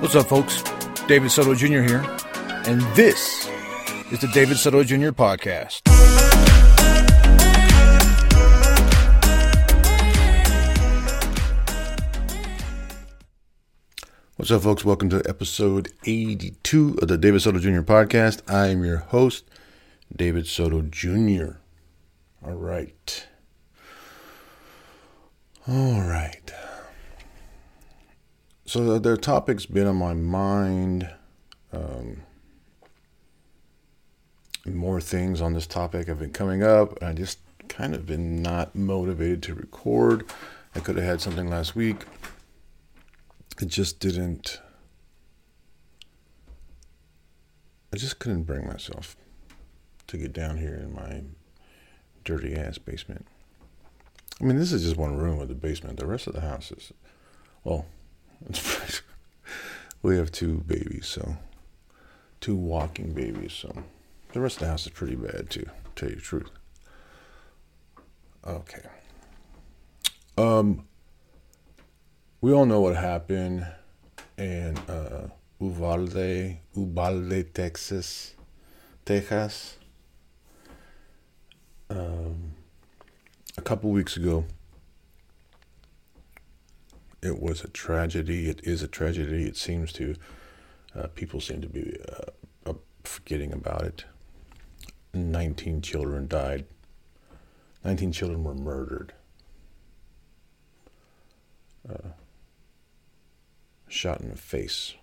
What's up, folks? David Soto Jr. here, and this is the David Soto Jr. podcast. What's up, folks? Welcome to episode 82 of the David Soto Jr. podcast. I am your host, David Soto Jr. All right. All right. So their topic's been on my mind. Um, more things on this topic have been coming up. I just kind of been not motivated to record. I could have had something last week. It just didn't. I just couldn't bring myself to get down here in my dirty ass basement. I mean, this is just one room with the basement. The rest of the house is, well, we have two babies, so two walking babies, so the rest of the house is pretty bad too. To tell you the truth. Okay. Um, we all know what happened in uh, Uvalde, Uvalde, Texas, Texas. Um, a couple weeks ago it was a tragedy. It is a tragedy. It seems to, uh, people seem to be uh, forgetting about it. 19 children died. 19 children were murdered. Uh, shot in the face.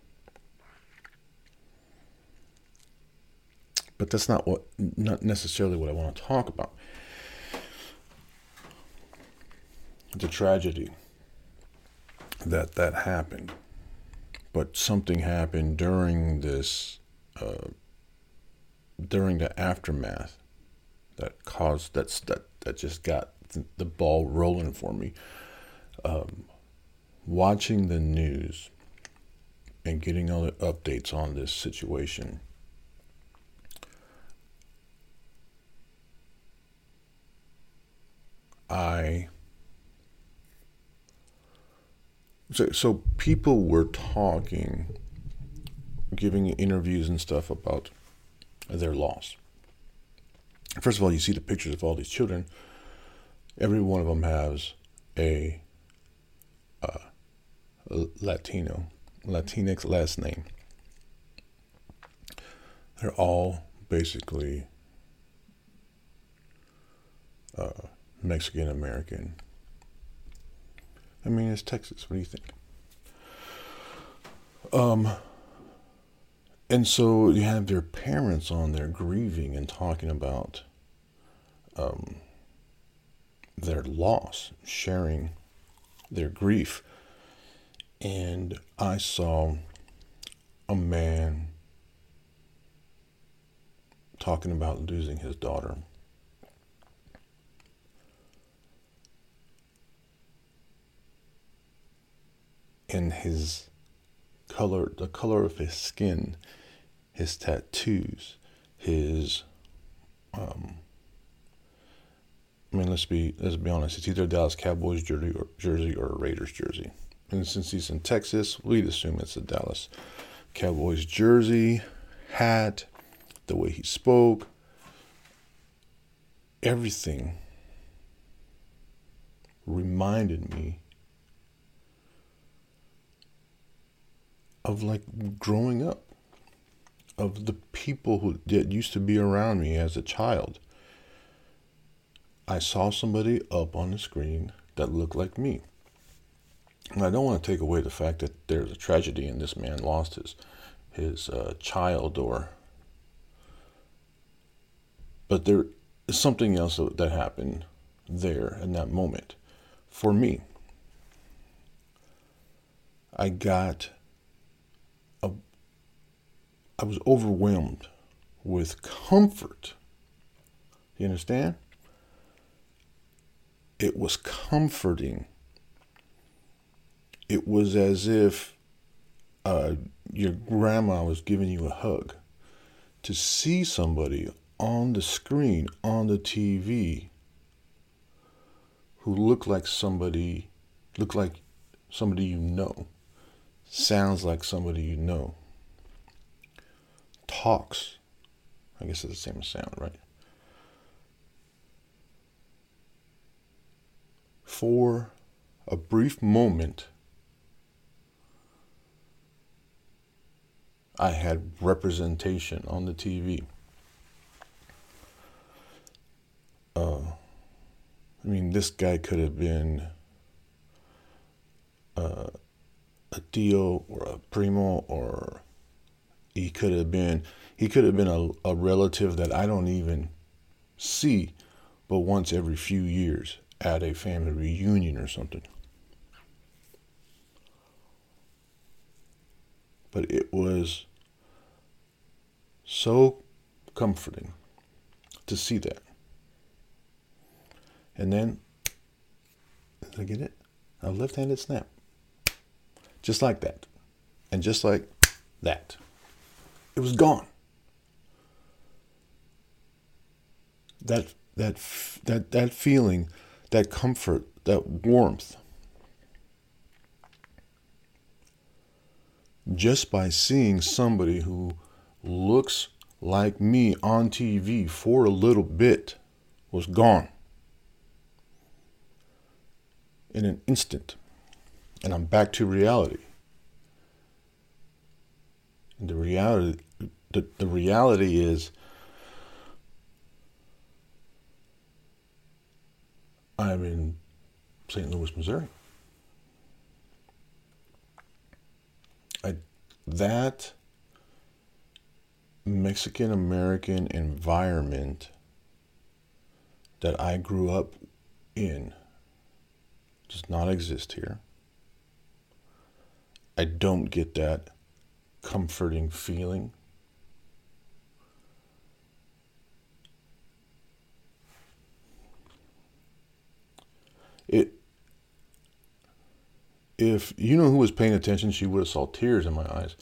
But that's not what, not necessarily what I want to talk about. It's a tragedy that that happened. But something happened during this, uh, during the aftermath, that caused that's that that just got the ball rolling for me. Um, watching the news and getting all the updates on this situation. I so, so people were talking, giving interviews and stuff about their loss. First of all, you see the pictures of all these children. Every one of them has a, uh, Latino, Latinx last name. They're all basically uh, Mexican American I mean, it's Texas. What do you think? Um, and so you have their parents on there grieving and talking about um, their loss, sharing their grief. And I saw a man talking about losing his daughter. In his color, the color of his skin, his tattoos, his, um, I mean, let's be let's be honest. It's either Dallas Cowboys jersey or jersey or a Raiders jersey. And since he's in Texas, we'd assume it's a Dallas Cowboys jersey, hat, the way he spoke, everything reminded me of like growing up, of the people who that used to be around me as a child. I saw somebody up on the screen that looked like me. And I don't want to take away the fact that there's a tragedy and this man lost his his uh, child or but there is something else that happened there in that moment for me. I got I was overwhelmed with comfort. You understand? It was comforting. It was as if uh, your grandma was giving you a hug. To see somebody on the screen, on the TV, who looked like somebody, looked like somebody you know, sounds like somebody you know, talks, I guess it's the same sound, right? For a brief moment, I had representation on the TV. Uh, I mean, this guy could have been uh, a Dio or a Primo, or he could have been he could have been a, a relative that I don't even see, but once every few years at a family reunion or something. But it was so comforting to see that. And then, did I get it? A left handed snap. Just like that. And just like that. It was gone. That, that, that, that feeling, that comfort, that warmth. Just by seeing somebody who looks like me on TV for a little bit was gone in an instant. And I'm back to reality. And the reality the, the reality is I'm in St. Louis, Missouri. I that Mexican American environment that I grew up in does not exist here. I don't get that comforting feeling. It if you know who was paying attention, she would have saw tears in my eyes,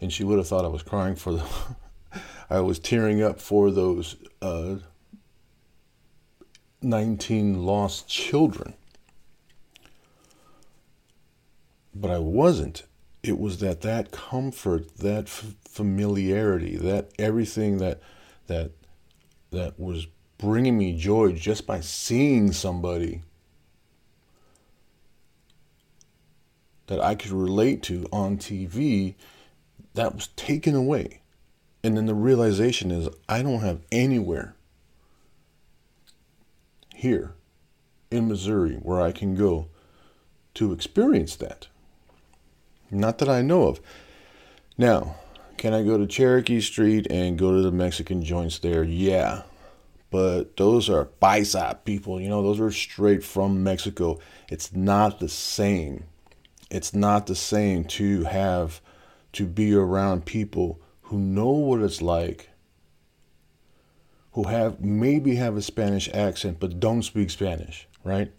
and she would have thought I was crying for the I was tearing up for those uh, 19 lost children. But I wasn't. It was that that comfort, that f- familiarity, that everything that that that was bringing me joy just by seeing somebody that I could relate to on TV that was taken away. And then the realization is I don't have anywhere here in Missouri where I can go to experience that. Not that I know of. Now, can I go to Cherokee Street and go to the Mexican joints there? Yeah. But those are paisa people, you know, those are straight from Mexico. It's not the same. It's not the same to have to be around people who know what it's like, who have maybe have a Spanish accent but don't speak Spanish, right?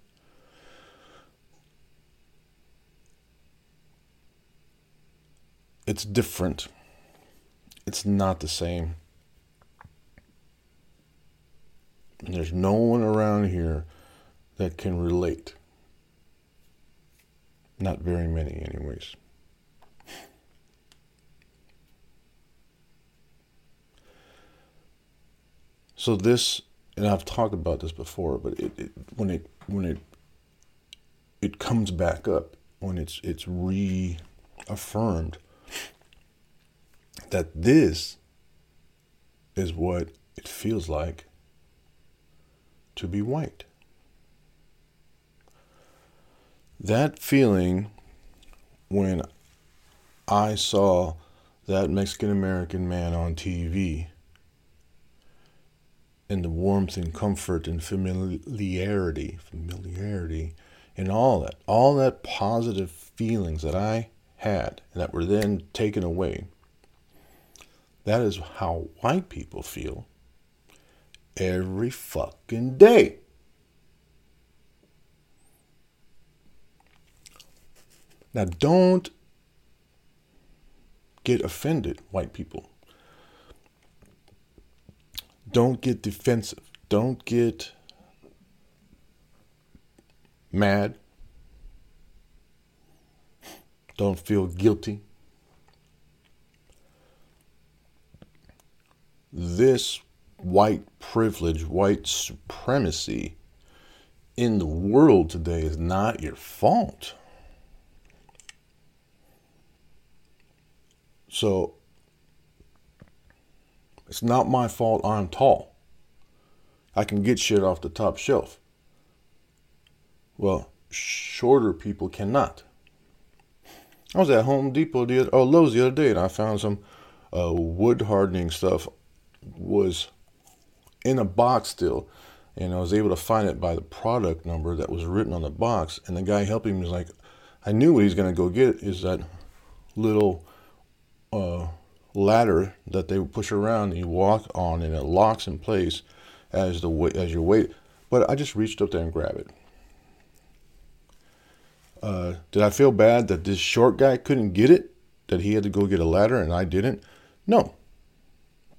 It's different. It's not the same. And there's no one around here that can relate. Not very many, anyways. So this, and I've talked about this before, but it, it when it when it it comes back up when it's it's reaffirmed that this is what it feels like to be white. That feeling when I saw that Mexican American man on TV and the warmth and comfort and familiarity, familiarity, and all that, all that positive feelings that I had and that were then taken away. That is how white people feel every fucking day. Now, don't get offended, white people don't get defensive. Don't get mad. Don't feel guilty. This white privilege, white supremacy in the world today is not your fault. So it's not my fault I'm tall. I can get shit off the top shelf. Well, shorter people cannot. I was at Home Depot the other, oh Lowe's the other day, and I found some uh, wood hardening stuff was in a box still, and I was able to find it by the product number that was written on the box. And the guy helping me was like, I knew what he's gonna go get is that little uh, ladder that they push around and you walk on, and it locks in place as the as your weight. But I just reached up there and grabbed it. Uh, did I feel bad that this short guy couldn't get it? That he had to go get a ladder and I didn't? No.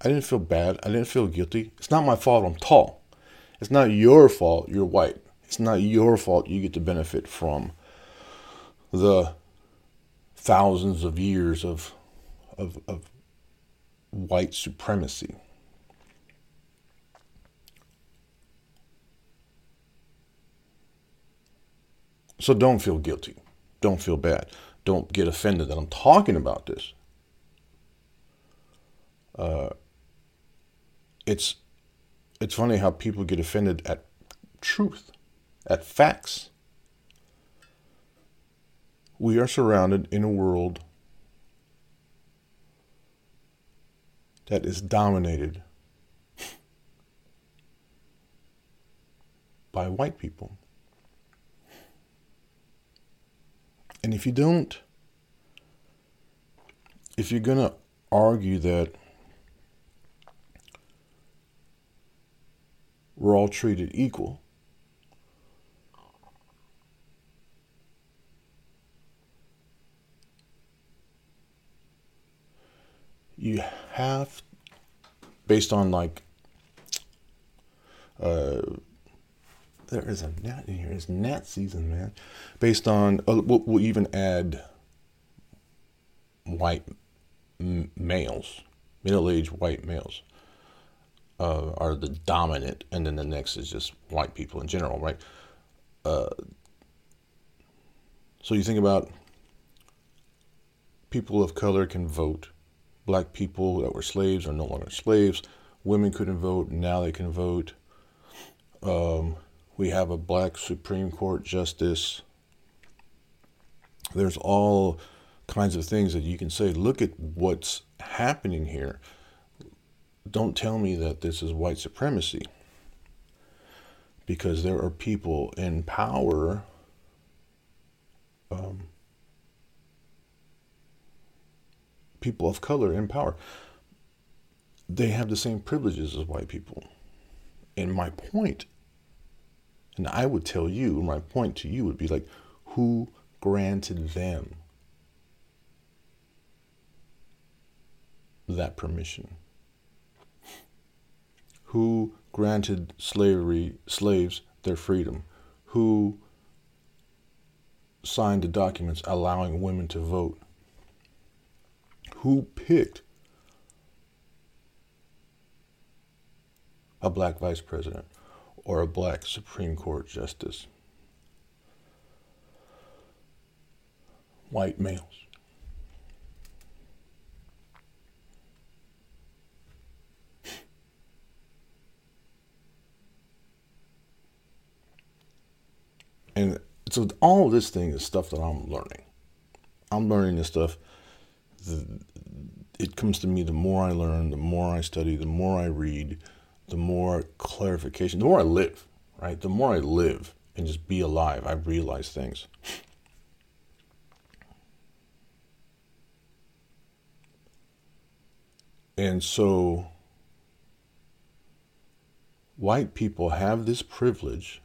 I didn't feel bad. I didn't feel guilty. It's not my fault I'm tall. It's not your fault you're white. It's not your fault you get to benefit from the thousands of years of, of, of white supremacy. So don't feel guilty. Don't feel bad. Don't get offended that I'm talking about this. Uh, it's it's funny how people get offended at truth, at facts. We are surrounded in a world that is dominated by white people. And if you don't, if you're going to argue that we're all treated equal, you have, based on like, uh, there is a gnat in here. It's season, man. Based on, uh, we'll, we'll, even add white m- males, middle-aged white males, uh, are the dominant, and then the next is just white people in general, right? Uh, so you think about people of color can vote. Black people that were slaves are no longer slaves. Women couldn't vote. Now they can vote. Um, we have a black Supreme Court justice. There's all kinds of things that you can say. Look at what's happening here. Don't tell me that this is white supremacy. Because there are people in power um, people of color in power. They have the same privileges as white people. And my point and I would tell you, my point to you would be like, who granted them that permission? Who granted slavery slaves their freedom? Who signed the documents allowing women to vote? Who picked a black vice president? or a black Supreme Court justice. White males. And so all this thing is stuff that I'm learning. I'm learning this stuff. It comes to me the more I learn, the more I study, the more I read, the more clarification, the more I live, right? The more I live and just be alive, I realize things. And so, white people have this privilege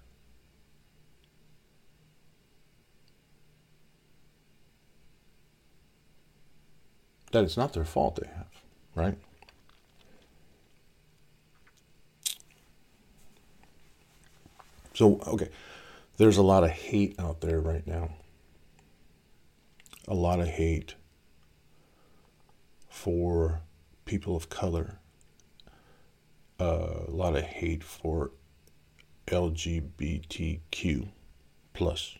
that it's not their fault they have, right? So, okay, there's a lot of hate out there right now. a lot of hate for people of color, uh, a lot of hate for LGBTQ plus.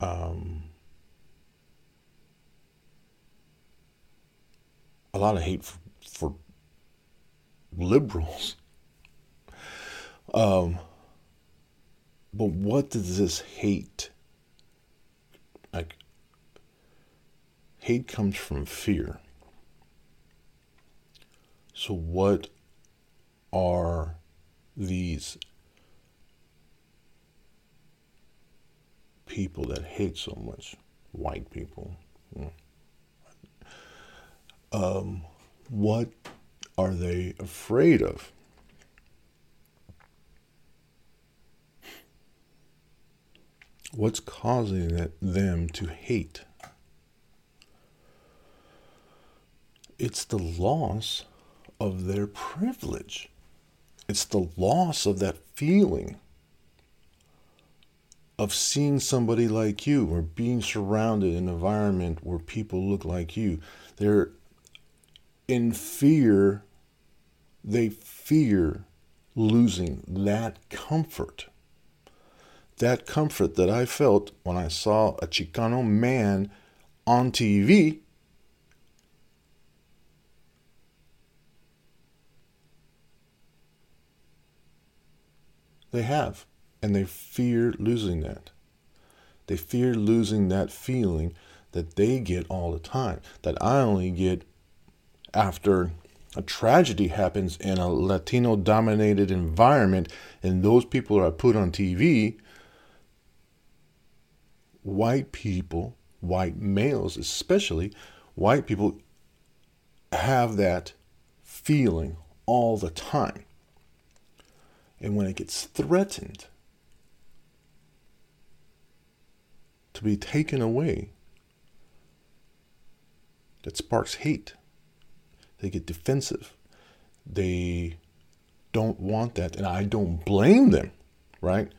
Um, a lot of hate for, for liberals. Um, but what does this hate like? Hate comes from fear. So, what are these people that hate so much? White people. Um, what are they afraid of? What's causing them to hate? It's the loss of their privilege. It's the loss of that feeling of seeing somebody like you or being surrounded in an environment where people look like you. They're in fear, they fear losing that comfort. That comfort that I felt when I saw a Chicano man on TV They have. And they fear losing that. They fear losing that feeling that they get all the time, that I only get after a tragedy happens in a Latino dominated environment and those people are put on TV. White people, white males especially, white people have that feeling all the time. And when it gets threatened to be taken away, that sparks hate. They get defensive. They don't want that. And I don't blame them, right?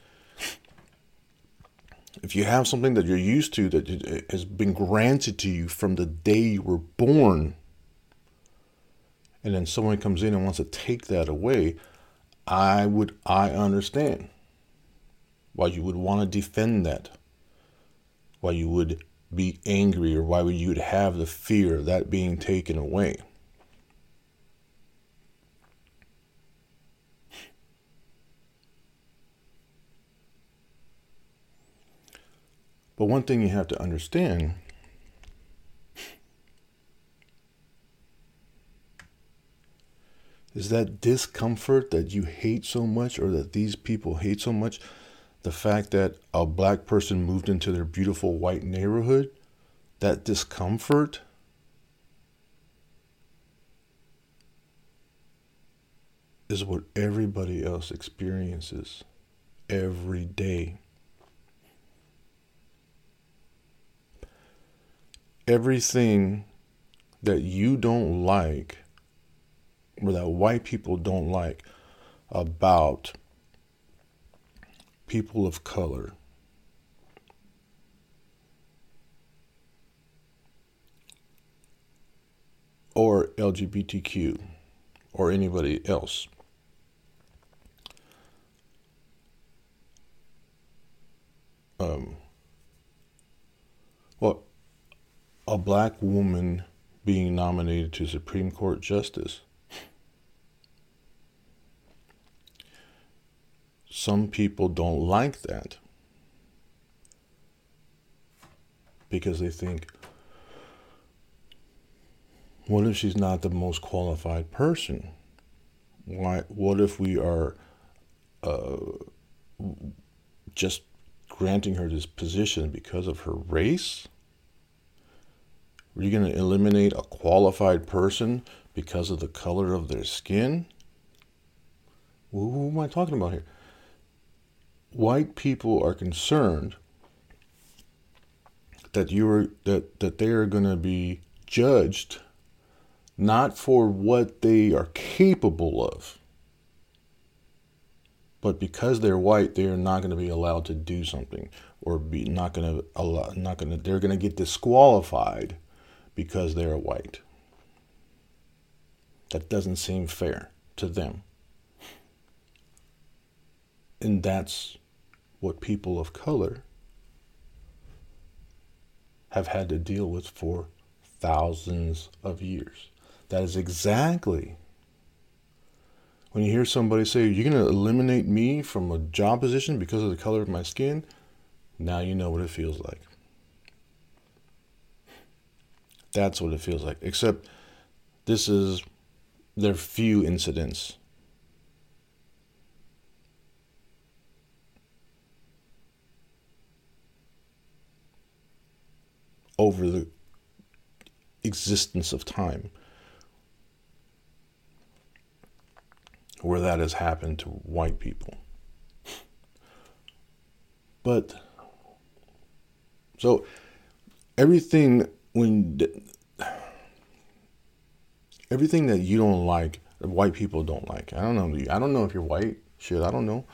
If you have something that you're used to that has been granted to you from the day you were born, and then someone comes in and wants to take that away, I would I understand why you would want to defend that. Why you would be angry or why would you have the fear of that being taken away. But one thing you have to understand Is that discomfort that you hate so much or that these people hate so much? The fact that a black person moved into their beautiful white neighborhood? That discomfort? Is what everybody else experiences every day. Everything that you don't like or that white people don't like about people of color. Or LGBTQ or anybody else. Um, well, a black woman being nominated to Supreme Court Justice Some people don't like that because they think, what if she's not the most qualified person? Why? What if we are uh, just granting her this position because of her race? Are you going to eliminate a qualified person because of the color of their skin? Who am I talking about here? white people are concerned that you are that that they are going to be judged not for what they are capable of But because they're white, they're not going to be allowed to do something, or be not going to allow, not going to. They're going to get disqualified because they're white. That doesn't seem fair to them. And that's what people of color have had to deal with for thousands of years. That is exactly when you hear somebody say, You're going to eliminate me from a job position because of the color of my skin, now you know what it feels like. That's what it feels like. Except this is, there are few incidents. Over the existence of time where that has happened to white people. But so everything when everything that you don't like, white people don't like. I don't know. I don't know if you're white. Shit, I don't know.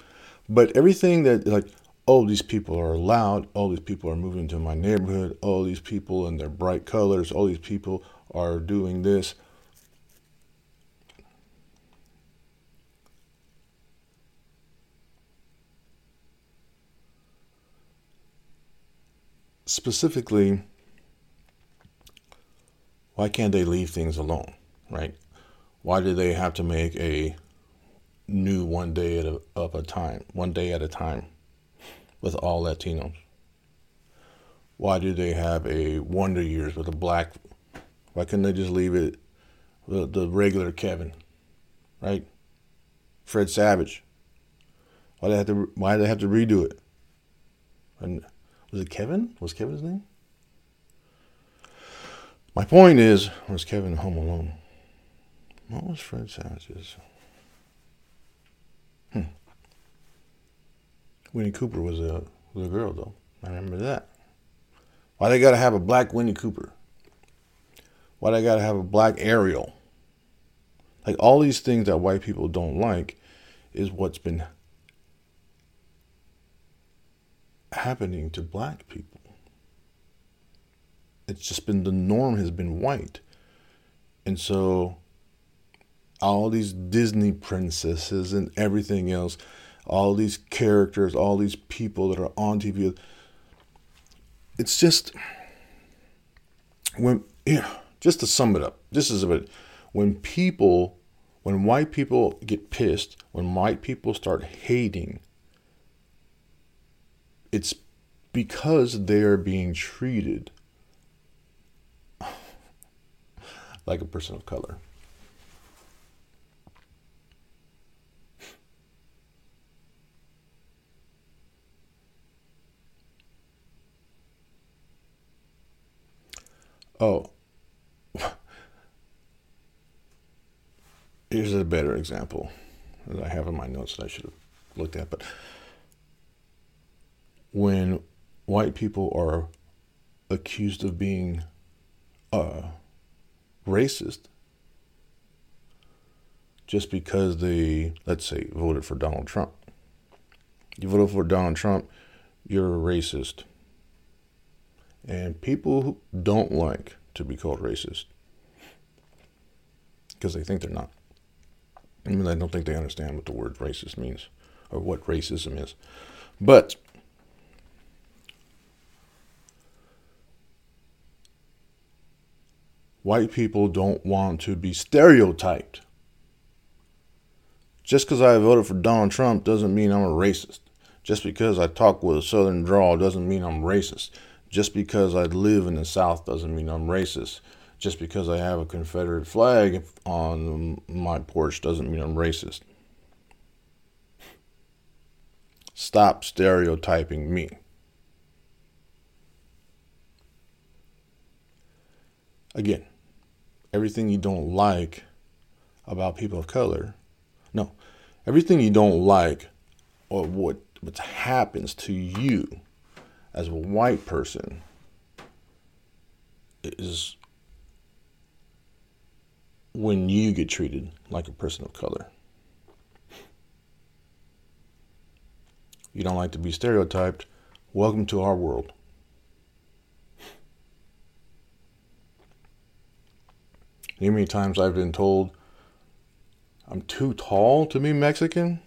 But everything that like, oh, these people are loud. Oh, these people are moving to my neighborhood. Oh, these people in their bright colors. All these people are doing this. specifically, why can't they leave things alone, right? Why do they have to make a new one day at a, of a time, one day at a time, with all Latinos? Why do they have a Wonder Years with a black? Why couldn't they just leave it the, the regular Kevin, right? Fred Savage. Why they have to? Why do they have to redo it? And was it Kevin? Was Kevin his name? My point is, was Kevin home alone? What was Fred Savage's? Hmm. Winnie Cooper was a was a girl though. I remember that. Why they gotta have a black Winnie Cooper? Why they gotta have a black Ariel? Like all these things that white people don't like is what's been happening to black people. It's just been the norm has been white. And so all these Disney princesses and everything else, all these characters, all these people that are on TV, it's just when yeah, just to sum it up, this is a bit when people when white people get pissed, when white people start hating it's because they are being treated like a person of color. Oh, here's a better example that I have in my notes that I should have looked at, but when white people are accused of being uh, racist just because they, let's say, voted for Donald Trump. You voted for Donald Trump, you're a racist. And people don't like to be called racist because they think they're not. I mean, I don't think they understand what the word racist means or what racism is. But white people don't want to be stereotyped. Just because I voted for Donald Trump doesn't mean I'm a racist. Just because I talk with a southern drawl doesn't mean I'm racist. Just because I live in the South doesn't mean I'm racist. Just because I have a Confederate flag on my porch doesn't mean I'm racist. Stop stereotyping me. Again, everything you don't like about people of color. No, everything you don't like or what what happens to you as a white person is when you get treated like a person of color. You don't like to be stereotyped. Welcome to our world. You know many times I've been told I'm too tall to be Mexican?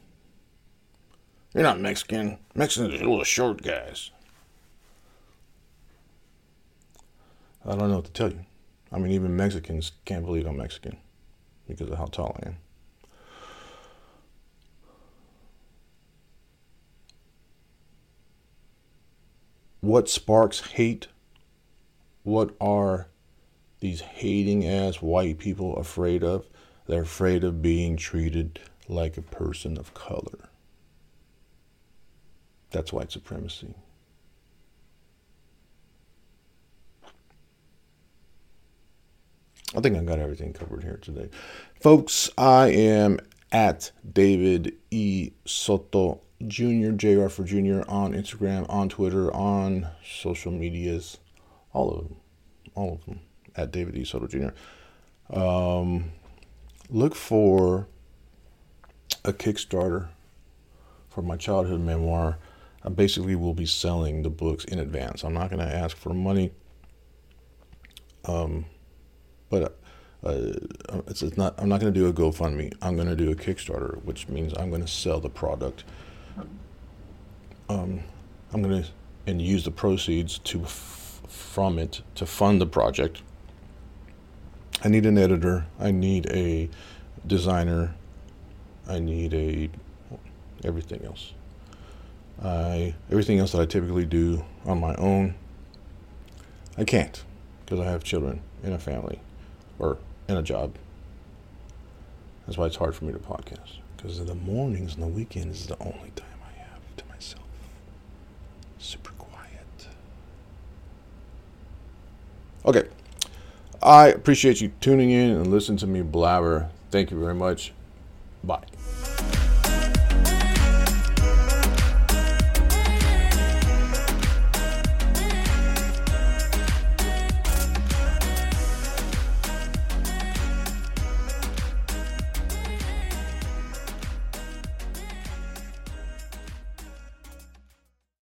You're not Mexican. Mexicans are little short guys. I don't know what to tell you. I mean, even Mexicans can't believe I'm Mexican because of how tall I am. What sparks hate? What are these hating ass white people afraid of? They're afraid of being treated like a person of color. That's white supremacy. I think I got everything covered here today. Folks, I am at David E. Soto Jr., JR for Jr. on Instagram, on Twitter, on social medias, all of them. All of them at David E. Soto Jr. Um, look for a Kickstarter for my childhood memoir. I basically will be selling the books in advance. I'm not going to ask for money. Um, but uh, it's, it's, not. I'm not going to do a GoFundMe. I'm going to do a Kickstarter, which means I'm going to sell the product. Um, I'm going to and use the proceeds to f- from it to fund the project. I need an editor. I need a designer. I need a everything else. I everything else that I typically do on my own. I can't because I have children and a family or in a job. That's why it's hard for me to podcast. Because the mornings and the weekends is the only time I have to myself. Super quiet. Okay. I appreciate you tuning in and listening to me blabber. Thank you very much. Bye.